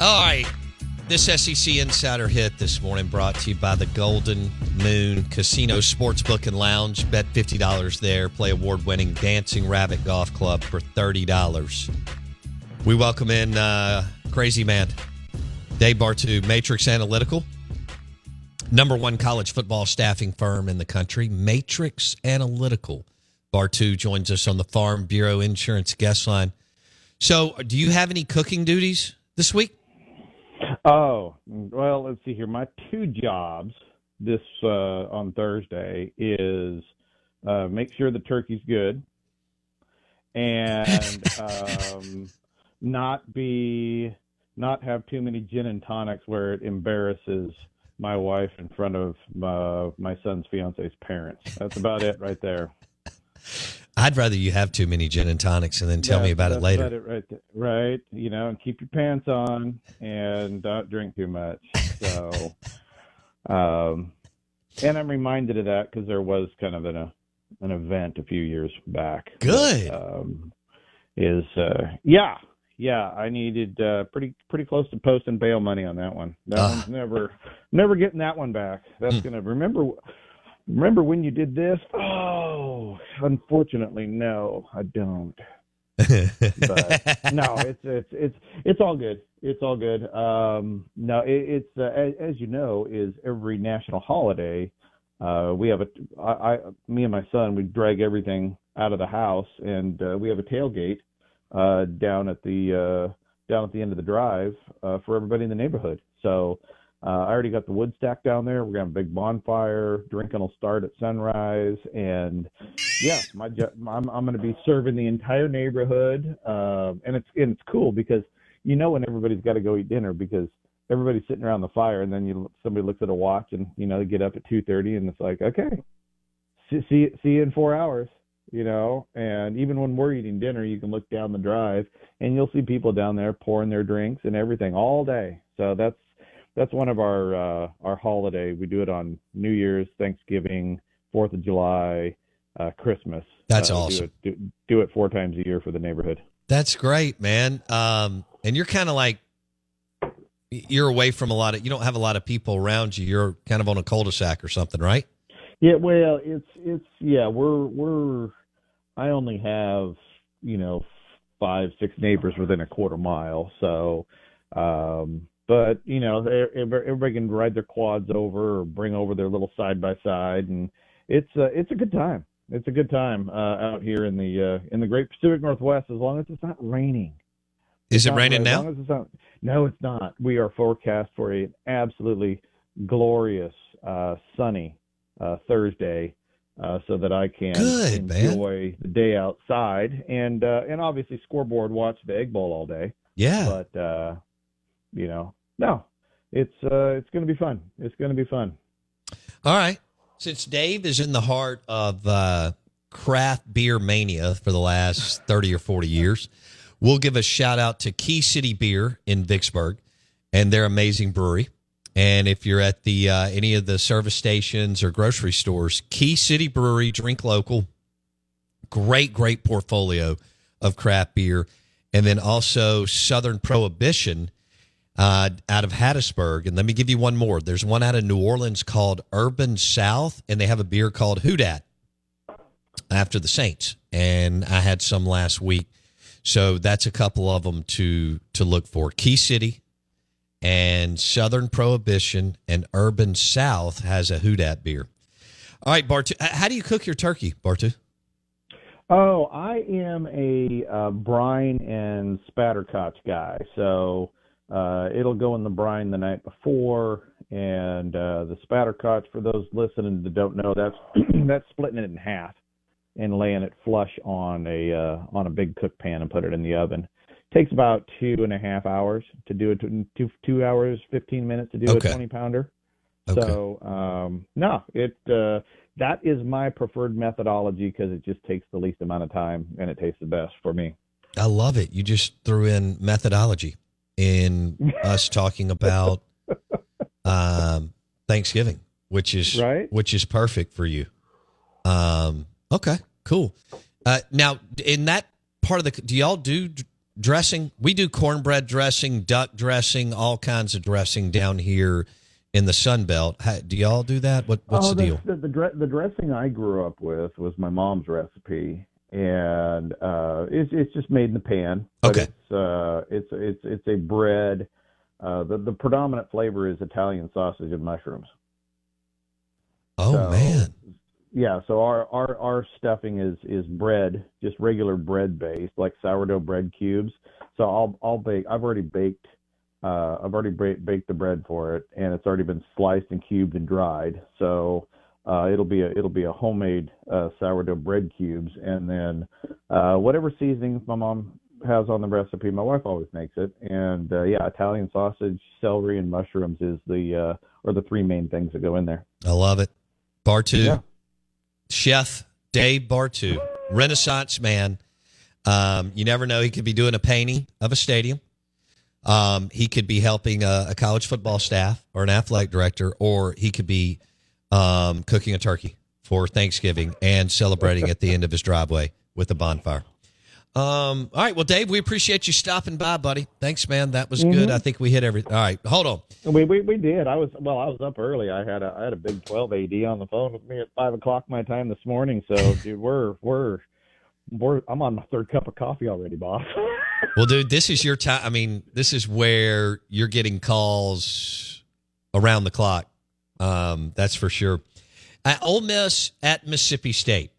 All right. This SEC Insider hit this morning brought to you by the Golden Moon Casino Sportsbook and Lounge. Bet $50 there. Play award winning Dancing Rabbit Golf Club for $30. We welcome in uh, Crazy Man, Dave Bartoo, Matrix Analytical, number one college football staffing firm in the country, Matrix Analytical. Bartoo joins us on the Farm Bureau Insurance guest line. So, do you have any cooking duties this week? Oh, well, let's see here. My two jobs this uh, on Thursday is uh, make sure the turkey's good and um, not be not have too many gin and tonics where it embarrasses my wife in front of uh, my son's fiance's parents. That's about it right there. I'd rather you have too many gin and tonics and then tell Yeah, me about it later. About it right, there. right. You know, and keep your pants on and don't drink too much. So, um, and I'm reminded of that because there was kind of an a, an event a few years back. Good. that, um, is uh, yeah, yeah. I needed uh, pretty pretty close to posting bail money on that one. That Ah. one's never never getting that one back. That's Hmm. gonna remember. Remember when you did this? Oh, unfortunately, no, I don't but no, it's it's it's it's all good. It's all good. Um, no, it, it's uh, as, as you know, is every national holiday. Uh, we have a I, I me and my son we drag everything out of the house and uh, we have a tailgate uh, down at the uh, down at the end of the drive uh, for everybody in the neighborhood. So uh, I already got the wood stack down there. We're gonna have a big bonfire. Drinking will start at sunrise, and yeah, my I'm I'm to be serving the entire neighborhood, um, and it's and it's cool because you know when everybody's got to go eat dinner because everybody's sitting around the fire, and then you somebody looks at a watch and you know they get up at two thirty, and it's like okay, see see see you in four hours, you know, and even when we're eating dinner, you can look down the drive and you'll see people down there pouring their drinks and everything all day. So that's that's one of our uh, our holiday. We do it on New Year's, Thanksgiving, Fourth of July, uh, Christmas. That's Uh, awesome. Do it, do, do it four times a year for the neighborhood. That's great, man. Um, and you're kind of like you're away from a lot of you don't have a lot of people around you. You're kind of on a cul-de-sac or something, right? Yeah, well, it's it's yeah, we're we're I only have you know five six neighbors within a quarter mile, so um, but you know they everybody can ride their quads over or bring over their little side by side, and it's uh, it's a good time. It's a good time uh, out here in the uh, in the Great Pacific Northwest as long as it's not raining. Is it Not- raining now? it's not- no, it's not. We are forecast for an absolutely glorious uh, sunny uh, Thursday, uh, so that I can Good, man. enjoy the day outside and uh, and obviously scoreboard watch the Egg Bowl all day. Yeah. But uh, you know, no, it's uh, it's going to be fun. It's going to be fun. All right. Since Dave is in the heart of uh, craft beer mania for the last 30 or 40 years, we'll give a shout out to Key City Beer in Vicksburg and their amazing brewery. And if you're at the uh, any of the service stations or grocery stores, Key City Brewery, drink local. Great, great portfolio of craft beer. And then also Southern Prohibition uh, out of Hattiesburg. And let me give you one more. There's one out of New Orleans called Urban South, and they have a beer called Hoodat after the Saints. And I had some last week. So that's a couple of them to to look for. Key City and Southern Prohibition and Urban South has a Hoodat beer. All right, Bartoo. How do you cook your turkey, Bartoo? Oh, I am a uh, brine and spatchcock guy. So uh, it'll go in the brine the night before, and uh, the spatchcock. For those listening that don't know, that's that's splitting it in half. and laying it flush on a uh, on a big cook pan and put it in the oven. Takes about two and a half hours to do it. Two two hours fifteen minutes to do Okay. a twenty pounder. Okay. So um, no, it uh, that is my preferred methodology because it just takes the least amount of time and it tastes the best for me. I love it. You just threw in methodology in us talking about um, Thanksgiving, which is Right. which is perfect for you. Um, okay, cool. Uh, now, in that part of the, do y'all do d- dressing? We do cornbread dressing, duck dressing, all kinds of dressing down here in the Sun Belt. How, do y'all do that? What, what's oh, the deal? The, the, the dressing I grew up with was my mom's recipe, and uh, it's it's just made in the pan. But Okay. It's uh, it's it's it's a bread. Uh, the the predominant flavor is Italian sausage and mushrooms. Oh so- man, Yeah, so our our our stuffing is is bread, just regular bread based, like sourdough bread cubes. So I'll I'll bake. I've already baked. Uh, I've already ba- baked the bread for it, and it's already been sliced and cubed and dried. So uh, it'll be a it'll be a homemade uh, sourdough bread cubes, and then uh, whatever seasonings my mom has on the recipe. My wife always makes it, and uh, yeah, Italian sausage, celery, and mushrooms is the uh, are the three main things that go in there. I love it. Bartoo. Yeah. Chef Dave Bartoo, Renaissance man. Um, you never know; he could be doing a painting of a stadium. Um, he could be helping a, a college football staff or an athletic director, or he could be um, cooking a turkey for Thanksgiving and celebrating at the end of his driveway with a bonfire. Um, all right, well, Dave, we appreciate you stopping by, buddy. Thanks, man. That was good. I think we hit everything. All right, hold on. We, we we did. I was well. I was up early. I had a I had a big twelve AD on the phone with me at five o'clock my time this morning. So, dude, we're we're we're I'm on my third cup of coffee already, boss. Well, dude, this is your time. I mean, this is where you're getting calls around the clock. Um, that's for sure. At Ole Miss at Mississippi State.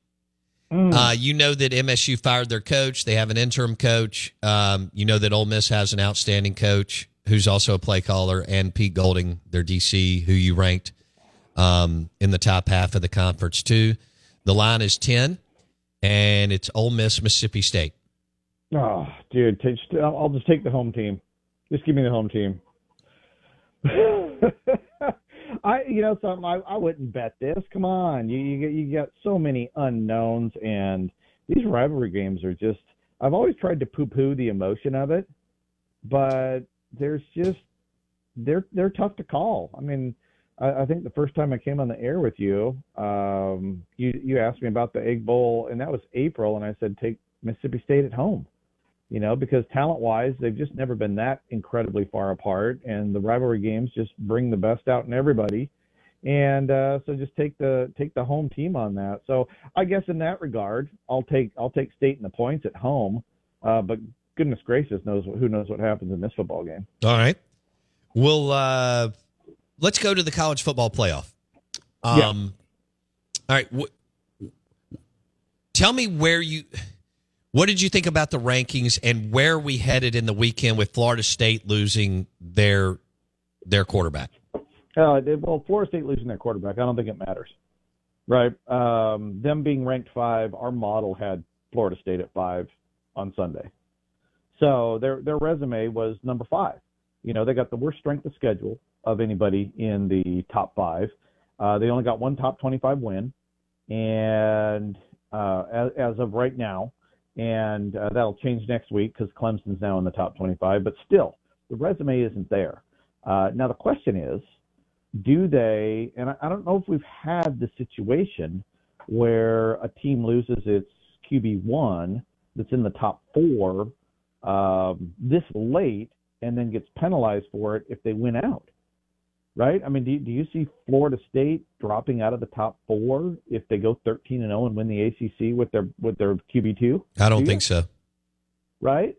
Uh, you know that MSU fired their coach. They have an interim coach. Um, you know that Ole Miss has an outstanding coach who's also a play caller, and Pete Golding, their DC, who you ranked um, in the top half of the conference too. The line is ten, and it's Ole Miss Mississippi State. oh, dude, I'll just take the home team. Just give me the home team. I, you know, something I, I wouldn't bet this. Come on, you you you got so many unknowns, and these rivalry games are just. I've always tried to poo-poo the emotion of it, but there's just they're they're tough to call. I mean, I, I think the first time I came on the air with you, um, you you asked me about the Egg Bowl, and that was April, and I said take Mississippi State at home. You know, because talent wise, they've just never been that incredibly far apart, and the rivalry games just bring the best out in everybody. And uh, so just take the take the home team on that. So I guess in that regard, I'll take I'll take State and the points at home. Uh, but goodness gracious knows who knows what happens in this football game. All right. Well, uh, let's go to the college football playoff. Um, Yeah. All right. Wh- tell me where you. What did you think about the rankings and where we headed in the weekend with Florida State losing their their quarterback? Uh, they- well, Florida State losing their quarterback, I don't think it matters, right? Um, them being ranked five, our model had Florida State at five on Sunday, so their their resume was number five. You know, they got the worst strength of schedule of anybody in the top five. Uh, they only got one top twenty-five win, and uh, as, as of right now, and uh, that'll change next week because Clemson's now in the top twenty-five. But still, the resume isn't there. Uh, now the question is, do they? And I, I don't know if we've had the situation where a team loses its QB one that's in the top four um, this late and then gets penalized for it if they win out. Right? I mean, do you, do you see Florida State dropping out of the top four if they go 13 and 0 and win the ACC with their with their QB two? I don't Do think so. right?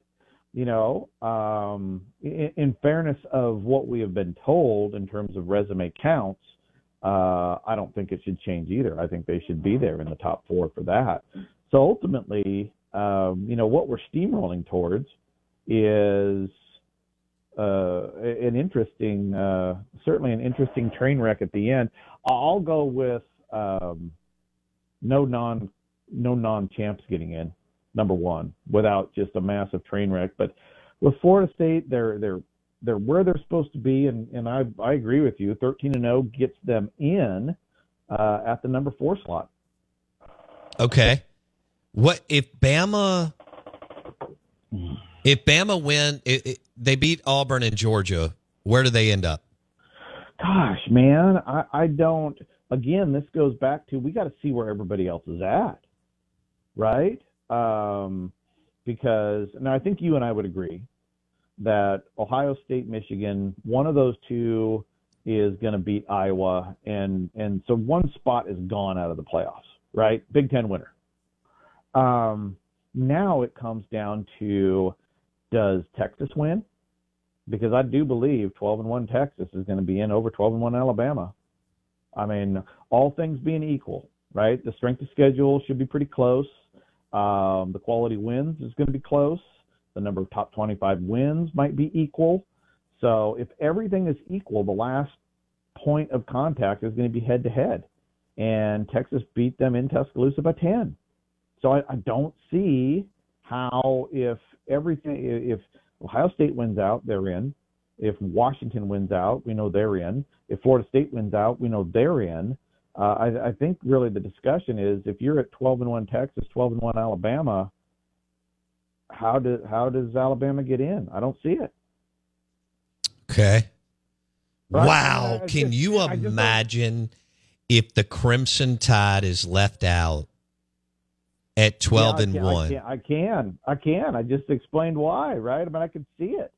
You know, um, in, in fairness of what we have been told in terms of resume counts, uh, I don't think it should change either. I think they should be there in the top four for that. So ultimately, um, you know, what we're steamrolling towards is uh, an interesting, uh, certainly an interesting train wreck at the end. I'll go with um, no non no non-champs getting in. Number one, without just a massive train wreck. But with Florida State, they're they're they're where they're supposed to be, and and I I agree with you. 13 and 0 gets them in uh, at the number four slot. Okay, what if Bama? If Bama win, it, it, they beat Auburn and Georgia. Where do they end up? Gosh, man, I, I don't. Again, this goes back to we got to see where everybody else is at, right? Um, because now I think you and I would agree that Ohio State, Michigan, one of those two is going to beat Iowa, and and so one spot is gone out of the playoffs, right? Big Ten winner. Um, now it comes down to does Texas win? Because I do believe 12 and 1 Texas is going to be in over 12 and 1 Alabama. I mean, all things being equal, right? The strength of schedule should be pretty close. Um, the quality wins is going to be close. The number of top 25 wins might be equal. So if everything is equal, the last point of contact is going to be head to head. And Texas beat them in Tuscaloosa by 10. So I, I don't see how if everything if Ohio State wins out, they're in. If Washington wins out, we know they're in. If Florida State wins out, we know they're in. Uh, I, I think really the discussion is if you're at 12 and one Texas, 12 and one Alabama, how does how does Alabama get in? I don't see it. Okay. Right? Wow. Can just, you imagine if the Crimson Tide is left out at 12 yeah, and can, 1? I can, I can. I can. I just explained why, right? I mean, I can see it.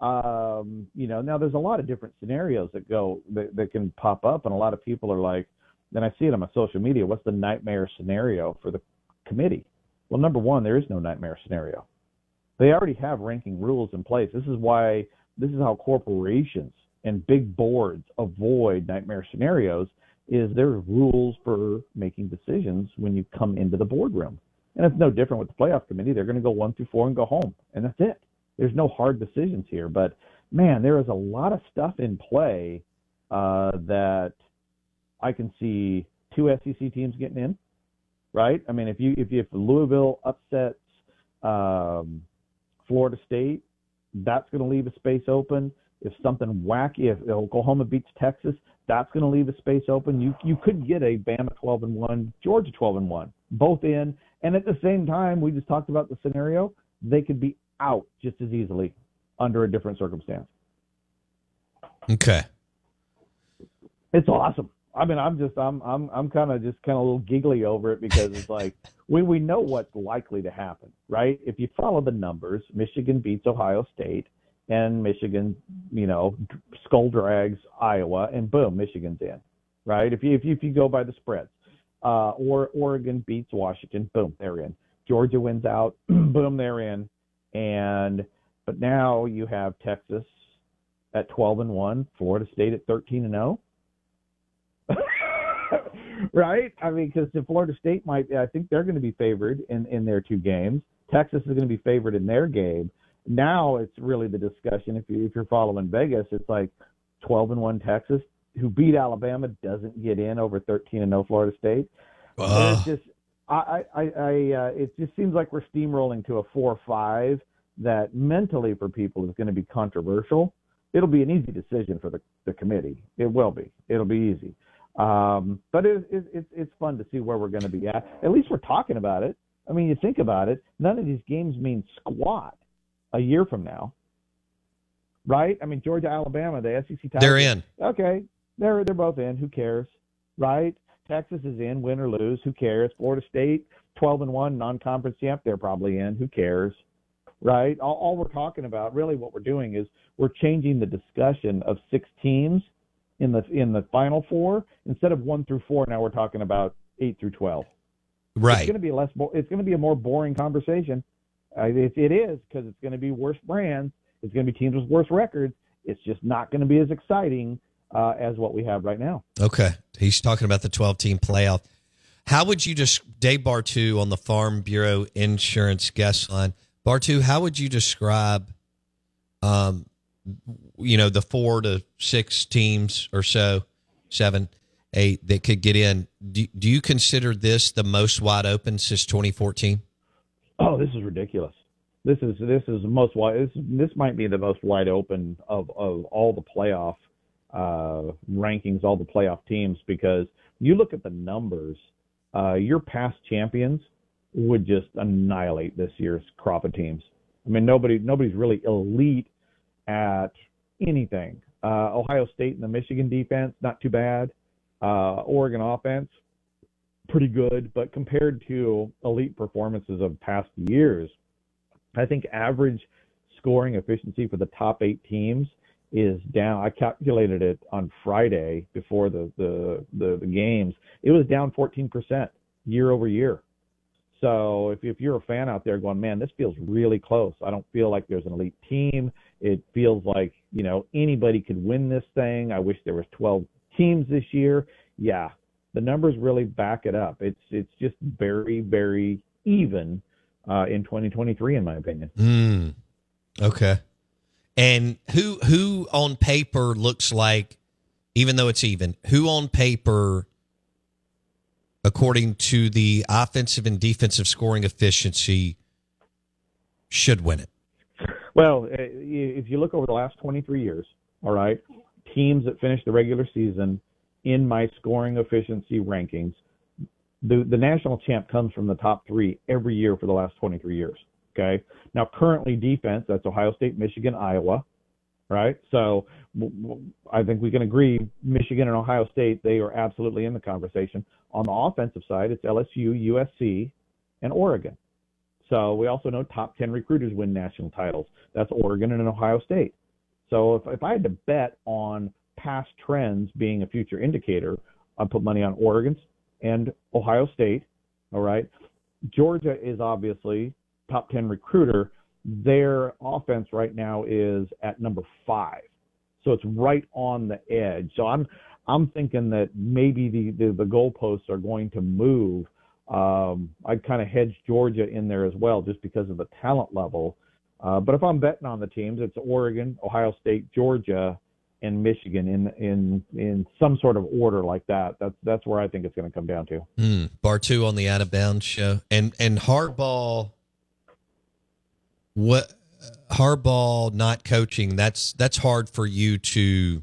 Um, you know, now there's a lot of different scenarios that go that, that can pop up, and a lot of people are like, then I see it on my social media. What's the nightmare scenario for the committee? Well, number one, there is no nightmare scenario. They already have ranking rules in place. This is why this is how corporations and big boards avoid nightmare scenarios is there rules for making decisions when you come into the boardroom. And it's no different with the playoff committee. They're going to go one through four and go home, and that's it. There's no hard decisions here. But man, there is a lot of stuff in play uh, that I can see two SEC teams getting in. Right? I mean, if you if, you, if Louisville upsets um, Florida State, that's going to leave a space open. If something wacky, if Oklahoma beats Texas, that's going to leave a space open. You you could get a Bama 12 and one, Georgia 12 and one, both in, and at the same time, we just talked about the scenario. They could be out just as easily under a different circumstance. Okay. It's awesome. I mean, I'm just, I'm, I'm, I'm kind of just kind of a little giggly over it because it's like we we know what's likely to happen, right? If you follow the numbers, Michigan beats Ohio State, and Michigan, you know, skull drags Iowa, and boom, Michigan's in, right? If you if you, if you go by the spreads, uh, or Oregon beats Washington, boom, they're in. Georgia wins out, boom, they're in, and but now you have Texas at 12 and one, Florida State at 13 and 0 right? I mean, because Florida State might, I think they're going to be favored in in their two games. Texas is going to be favored in their game. Now it's really the discussion. If you if you're following Vegas, it's like 12 and one Texas, who beat Alabama, doesn't get in over 13 and no Florida State. Uh. It's just, I, I, I, uh, it just seems like we're steamrolling to a four-five that mentally for people is going to be controversial. It'll be an easy decision for the, the committee. It will be. It'll be easy. Um, but it, it, it, it's fun to see where we're going to be at. At least we're talking about it. I mean, you think about it. None of these games mean squat a year from now, right? I mean, Georgia, Alabama, the SEC. Tigers, they're in. Okay, they're they're both in. Who cares, right? Texas is in, win or lose. Who cares? Florida State, twelve and one, non-conference champ. They're probably in. Who cares? Right? All, all we're talking about, really, what we're doing is we're changing the discussion of six teams in the in the final four instead of one through four. Now we're talking about eight through twelve. Right. It's going to be less. It's going to be a more boring conversation. It, it is because it's going to be worse brands. It's going to be teams with worse records. It's just not going to be as exciting uh, as what we have right now. Okay, he's talking about the twelve team playoff. How would you just Dave Bartoo on the Farm Bureau Insurance guest line? Bartoo, how would you describe um, you know the four to six teams or so, seven eight that could get in. Do, do you consider this the most wide open since 2014? This is ridiculous. This is this is the most wide. This this might be the most wide open of of all the playoff uh, rankings, all the playoff teams, because you look at the numbers. Uh, your past champions would just annihilate this year's crop of teams. I mean, nobody nobody's really elite at anything. Uh, Ohio State and the Michigan defense, not too bad. Uh, Oregon offense, pretty good, but compared to elite performances of past years, I think average scoring efficiency for the top eight teams is down. I calculated it on Friday before the the the, the games. It was down 14% year over year. So if if you're a fan out there going, man, this feels really close. I don't feel like there's an elite team. It feels like you know anybody could win this thing. I wish there was 12 teams this year. Yeah, the numbers really back it up. It's it's just very very even uh, in 2023, in my opinion. Mm. Okay. And who who on paper looks like, even though it's even, who on paper, according to the offensive and defensive scoring efficiency, should win it? Well, uh, if you look over the last 23 years, all right, teams that finish the regular season in my scoring efficiency rankings, the the national champ comes from the top three every year for the last 23 years. Okay. Now, currently defense, that's Ohio State, Michigan, Iowa, right? So I think we can agree Michigan and Ohio State, they are absolutely in the conversation. On the offensive side, it's LSU, USC, and Oregon. So we also know top 10 recruiters win national titles. That's Oregon and Ohio State. So if, if I had to bet on past trends being a future indicator, I'd put money on Oregon and Ohio State. All right. Georgia is obviously top 10 recruiter, their offense right now is at number five. So it's right on the edge. So I'm I'm thinking that maybe the the, the goalposts are going to move. Um, I'd kind of hedge Georgia in there as well, just because of the talent level. Uh, but if I'm betting on the teams, it's Oregon, Ohio State, Georgia, and Michigan in in in some sort of order like that. That's that's where I think it's going to come down to. Mm, Bartoo on the out of bounds show, and and hardball what Harbaugh not coaching that's that's hard for you to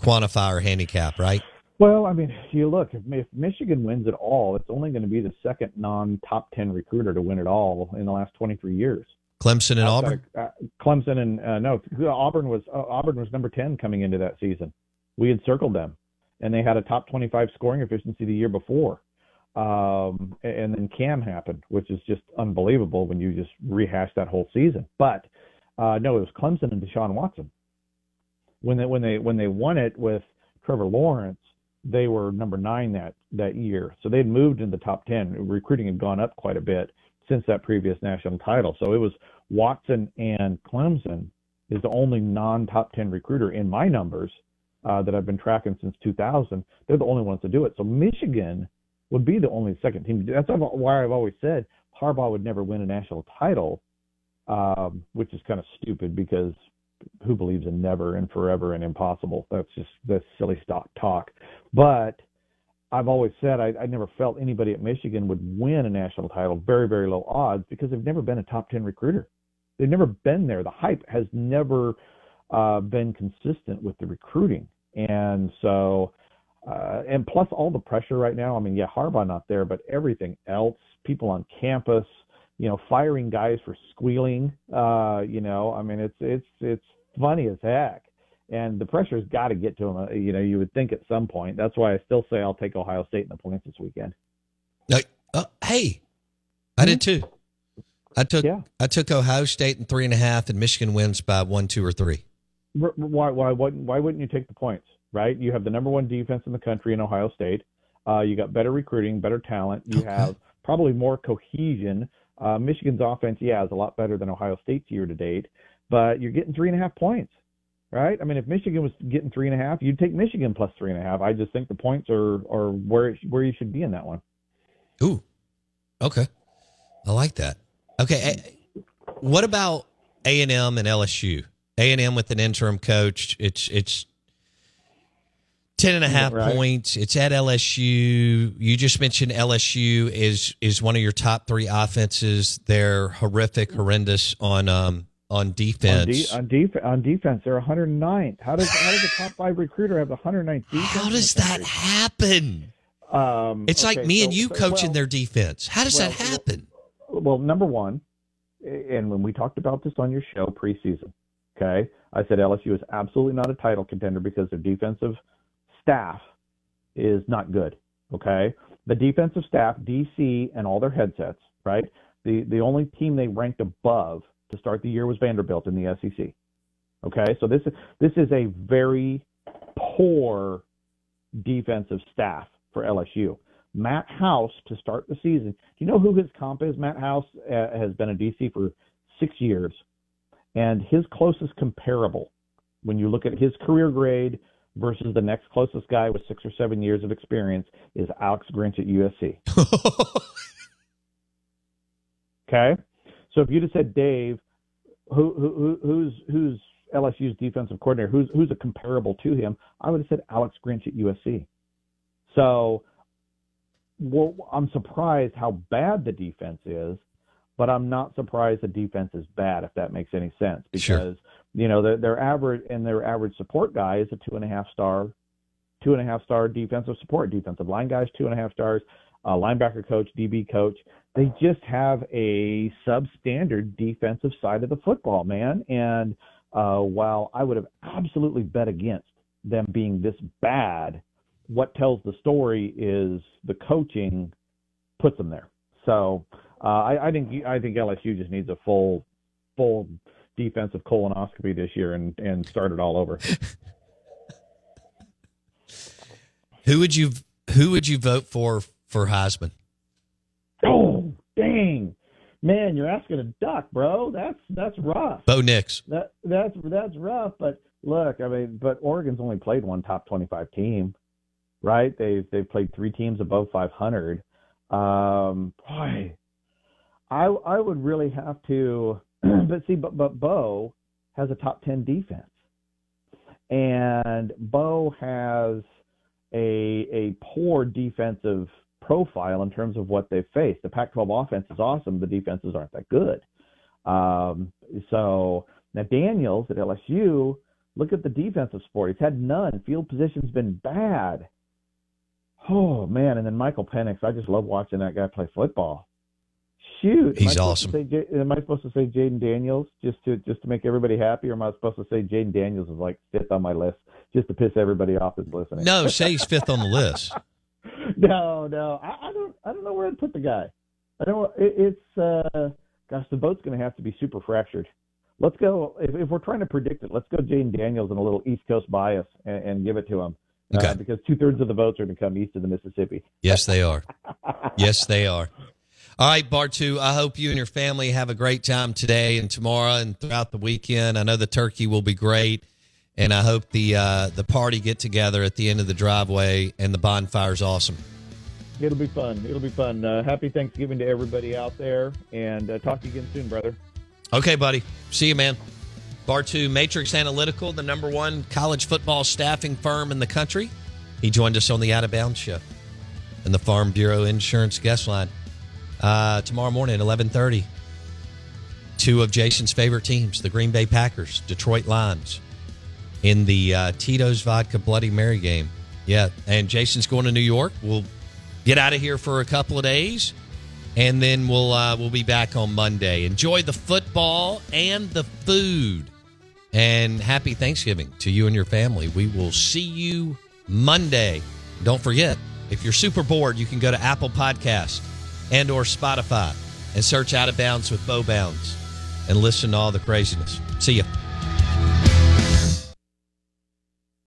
quantify or handicap, right? Well, I mean, you look if, if Michigan wins it all, it's only going to be the second non-top ten recruiter to win it all in the last 23 years. Clemson and Auburn. Uh, Clemson and uh, no, Auburn was uh, Auburn was number 10 coming into that season. We had circled them, and they had a top 25 scoring efficiency the year before. Um, and then Cam happened, which is just unbelievable when you just rehash that whole season. But uh, no, it was Clemson and Deshaun Watson. When they when they when they won it with Trevor Lawrence, they were number nine that that year. So they'd moved in the top ten. Recruiting had gone up quite a bit since that previous national title. So it was Watson and Clemson is the only non-top ten recruiter in my numbers uh, that I've been tracking since 2000. They're the only ones to do it. So Michigan would be the only second team. That's why I've always said Harbaugh would never win a national title, um, which is kind of stupid because who believes in never and forever and impossible? That's just that's silly stock talk. But I've always said I, I never felt anybody at Michigan would win a national title, very very low odds, because they've never been a top ten recruiter. They've never been there. The hype has never uh, been consistent with the recruiting, and so uh, and plus all the pressure right now. I mean, yeah, Harbaugh not there, but everything else, people on campus, you know, firing guys for squealing. Uh, you know, I mean, it's it's it's funny as heck, and the pressure's got to get to them. Uh, you know, you would think at some point. That's why I still say I'll take Ohio State in the points this weekend. Uh, uh, hey, I did too. I took yeah. I took Ohio State in three and a half, and Michigan wins by one, two, or three. Why why why why wouldn't you take the points? right? You have the number one defense in the country in Ohio State. Uh, you got better recruiting, better talent. You okay. have probably more cohesion. Uh, Michigan's offense, yeah, is a lot better than Ohio State's year to date, but you're getting three and a half points, right? I mean, if Michigan was getting three and a half, you'd take Michigan plus three and a half. I just think the points are are where it, where you should be in that one. Ooh, okay, I like that. Okay, eh, what about A and M and LSU? A and M with an interim coach. It's it's Ten and a half right. points. It's at LSU. You just mentioned LSU is is one of your top three offenses. They're horrific, horrendous on um on defense. On, de- on, def- on defense, they're 109th. How does how does a top five recruiter have the 109th defense? How does that happen? Um, it's okay, like me so, and you so, coaching well, their defense. How does well, that happen? Well, number one, and when we talked about this on your show preseason, okay, I said LSU is absolutely not a title contender because their defensive staff is not good. Okay, the defensive staff, DC, and all their headsets, right? The the only team they ranked above to start the year was Vanderbilt in the SEC. Okay, so this is this is a very poor defensive staff for LSU. Matt House to start the season. Do you know who his comp is? Matt House uh, has been a DC for six years, and his closest comparable, when you look at his career grade versus the next closest guy with six or seven years of experience, is Alex Grinch at USC. okay, so if you just said Dave, who, who who's who's LSU's defensive coordinator, who's who's a comparable to him, I would have said Alex Grinch at USC. So well, I'm surprised how bad the defense is, but I'm not surprised the defense is bad, if that makes any sense. Because sure. you know their, their average and their average support guy is a two and a half star, two and a half star defensive support. Defensive line guys two and a half stars. Uh, linebacker coach, DB coach. They just have a substandard defensive side of the football, man. And uh, while I would have absolutely bet against them being this bad what tells the story is the coaching puts them there. So uh, I, I think I think LSU just needs a full full defensive colonoscopy this year and and start it all over. who would you who would you vote for for Heisman? Oh dang, man, you're asking a duck, bro. That's that's rough. Bo Nix. That that's that's rough. But look, I mean, but Oregon's only played one top twenty-five team right? They've they've played three teams above 500. Um, boy, I I would really have to, but see, but but Bo has a top 10 defense, and Bo has a a poor defensive profile in terms of what they've faced. The Pac-12 offense is awesome. The defenses aren't that good. Um, so now Daniels at LSU, look at the defensive support. He's had none. Field position's been bad. Oh man, and then Michael Penix. I just love watching that guy play football. Shoot, he's am awesome. Say, am I supposed to say Jayden Daniels just to just to make everybody happy, or am I supposed to say Jayden Daniels is like fifth on my list just to piss everybody off that's listening? No, say he's fifth on the list. no, no, I, I, don't. I don't know where to put the guy. I don't. It, it's uh, gosh, the boat's going to have to be super fractured. Let's go. If, if we're trying to predict it, let's go Jayden Daniels and a little East Coast bias and, and give it to him. Uh, okay. Uh, because two thirds of the votes are going to come east of the Mississippi. Yes, they are. yes, they are. All right, Bartoo, I hope you and your family have a great time today and tomorrow and throughout the weekend. I know the turkey will be great, and I hope the uh, the party get together at the end of the driveway and the bonfire is awesome. It'll be fun. It'll be fun. Uh, happy Thanksgiving to everybody out there, and uh, talk to you again soon, brother. Okay, buddy. See you, man. Bartoo, Matrix Analytical, the number one college football staffing firm in the country. He joined us on the Out of Bounds show and the Farm Bureau Insurance guest line uh, tomorrow morning at 1130. Two of Jason's favorite teams, the Green Bay Packers, Detroit Lions, in the uh, Tito's Vodka Bloody Mary game. Yeah, and Jason's going to New York. We'll get out of here for a couple of days and then we'll uh, we'll be back on Monday. Enjoy the football and the food. And happy Thanksgiving to you and your family. We will see you Monday. Don't forget, if you're super bored, you can go to Apple Podcast and or Spotify and search Out of Bounds with Bo Bounds and listen to all the craziness. See you.